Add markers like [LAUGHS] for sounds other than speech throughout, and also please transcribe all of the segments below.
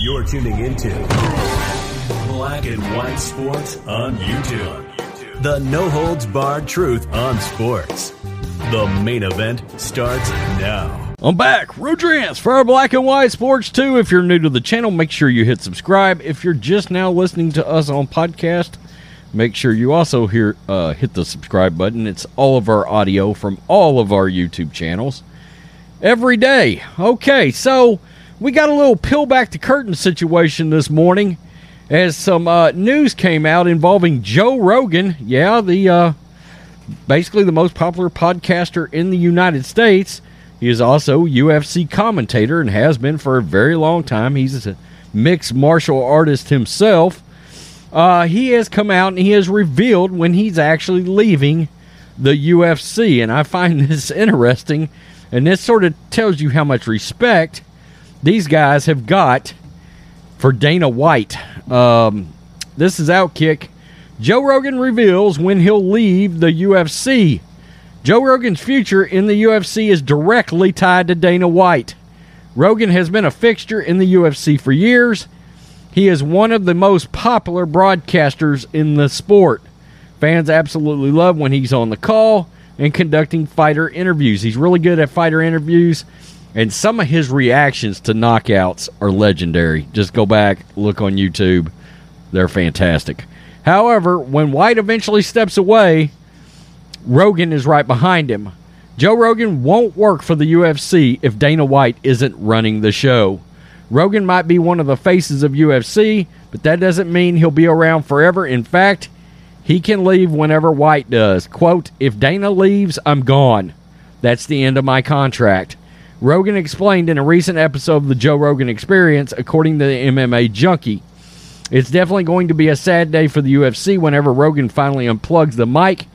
You're tuning into Black and White Sports on YouTube. The no holds barred truth on sports. The main event starts now. I'm back. Rodrance for our Black and White Sports 2. If you're new to the channel, make sure you hit subscribe. If you're just now listening to us on podcast, make sure you also hear, uh, hit the subscribe button. It's all of our audio from all of our YouTube channels every day. Okay, so we got a little peel back the curtain situation this morning as some uh, news came out involving Joe Rogan. Yeah, the uh, basically the most popular podcaster in the United States. He is also UFC commentator and has been for a very long time. He's a mixed martial artist himself. Uh, he has come out and he has revealed when he's actually leaving the UFC, and I find [LAUGHS] this interesting. And this sort of tells you how much respect these guys have got for Dana White. Um, this is Outkick. Joe Rogan reveals when he'll leave the UFC. Joe Rogan's future in the UFC is directly tied to Dana White. Rogan has been a fixture in the UFC for years. He is one of the most popular broadcasters in the sport. Fans absolutely love when he's on the call and conducting fighter interviews. He's really good at fighter interviews, and some of his reactions to knockouts are legendary. Just go back, look on YouTube. They're fantastic. However, when White eventually steps away, Rogan is right behind him. Joe Rogan won't work for the UFC if Dana White isn't running the show. Rogan might be one of the faces of UFC, but that doesn't mean he'll be around forever. In fact, he can leave whenever White does. Quote, if Dana leaves, I'm gone. That's the end of my contract. Rogan explained in a recent episode of the Joe Rogan Experience, according to the MMA Junkie. It's definitely going to be a sad day for the UFC whenever Rogan finally unplugs the mic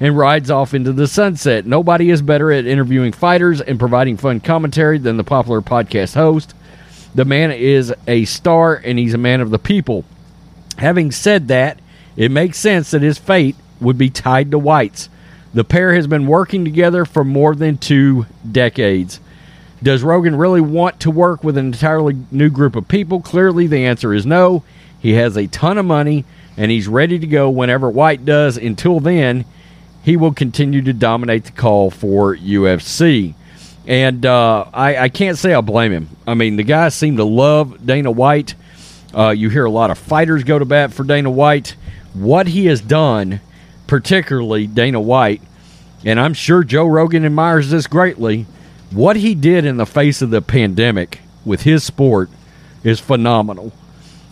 and rides off into the sunset. Nobody is better at interviewing fighters and providing fun commentary than the popular podcast host. The man is a star and he's a man of the people. Having said that, it makes sense that his fate would be tied to White's. The pair has been working together for more than two decades. Does Rogan really want to work with an entirely new group of people? Clearly, the answer is no. He has a ton of money and he's ready to go whenever White does. Until then, he will continue to dominate the call for UFC. And uh, I, I, can't say I blame him. I mean, the guys seem to love Dana White. Uh, you hear a lot of fighters go to bat for Dana White what he has done, particularly Dana White, and I'm sure Joe Rogan admires this greatly. What he did in the face of the pandemic with his sport is phenomenal.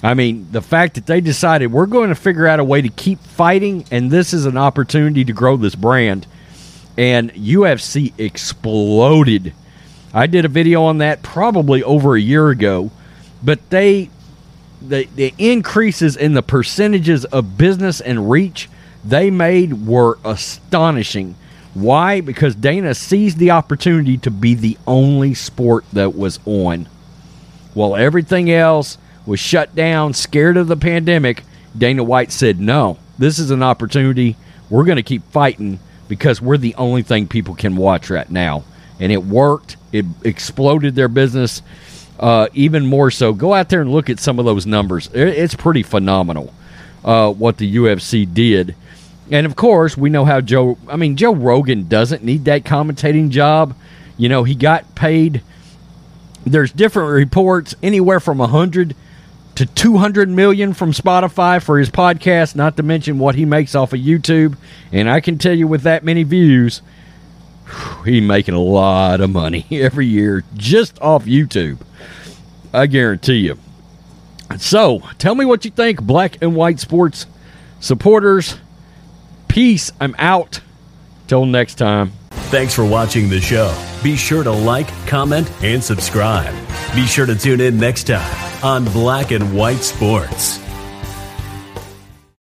I mean, the fact that they decided we're going to figure out a way to keep fighting, and this is an opportunity to grow this brand. And UFC exploded. I did a video on that probably over a year ago, but they the, the increases in the percentages of business and reach they made were astonishing. Why? Because Dana seized the opportunity to be the only sport that was on. While everything else was shut down, scared of the pandemic, Dana White said, No, this is an opportunity. We're going to keep fighting because we're the only thing people can watch right now. And it worked, it exploded their business uh, even more so. Go out there and look at some of those numbers. It's pretty phenomenal uh, what the UFC did. And of course, we know how Joe. I mean, Joe Rogan doesn't need that commentating job. You know, he got paid. There's different reports, anywhere from a hundred to 200 million from Spotify for his podcast, not to mention what he makes off of YouTube. And I can tell you, with that many views, he's making a lot of money [LAUGHS] every year just off YouTube. I guarantee you. So, tell me what you think, black and white sports supporters. Peace. I'm out. Till next time. Thanks for watching the show. Be sure to like, comment, and subscribe. Be sure to tune in next time on Black and White Sports.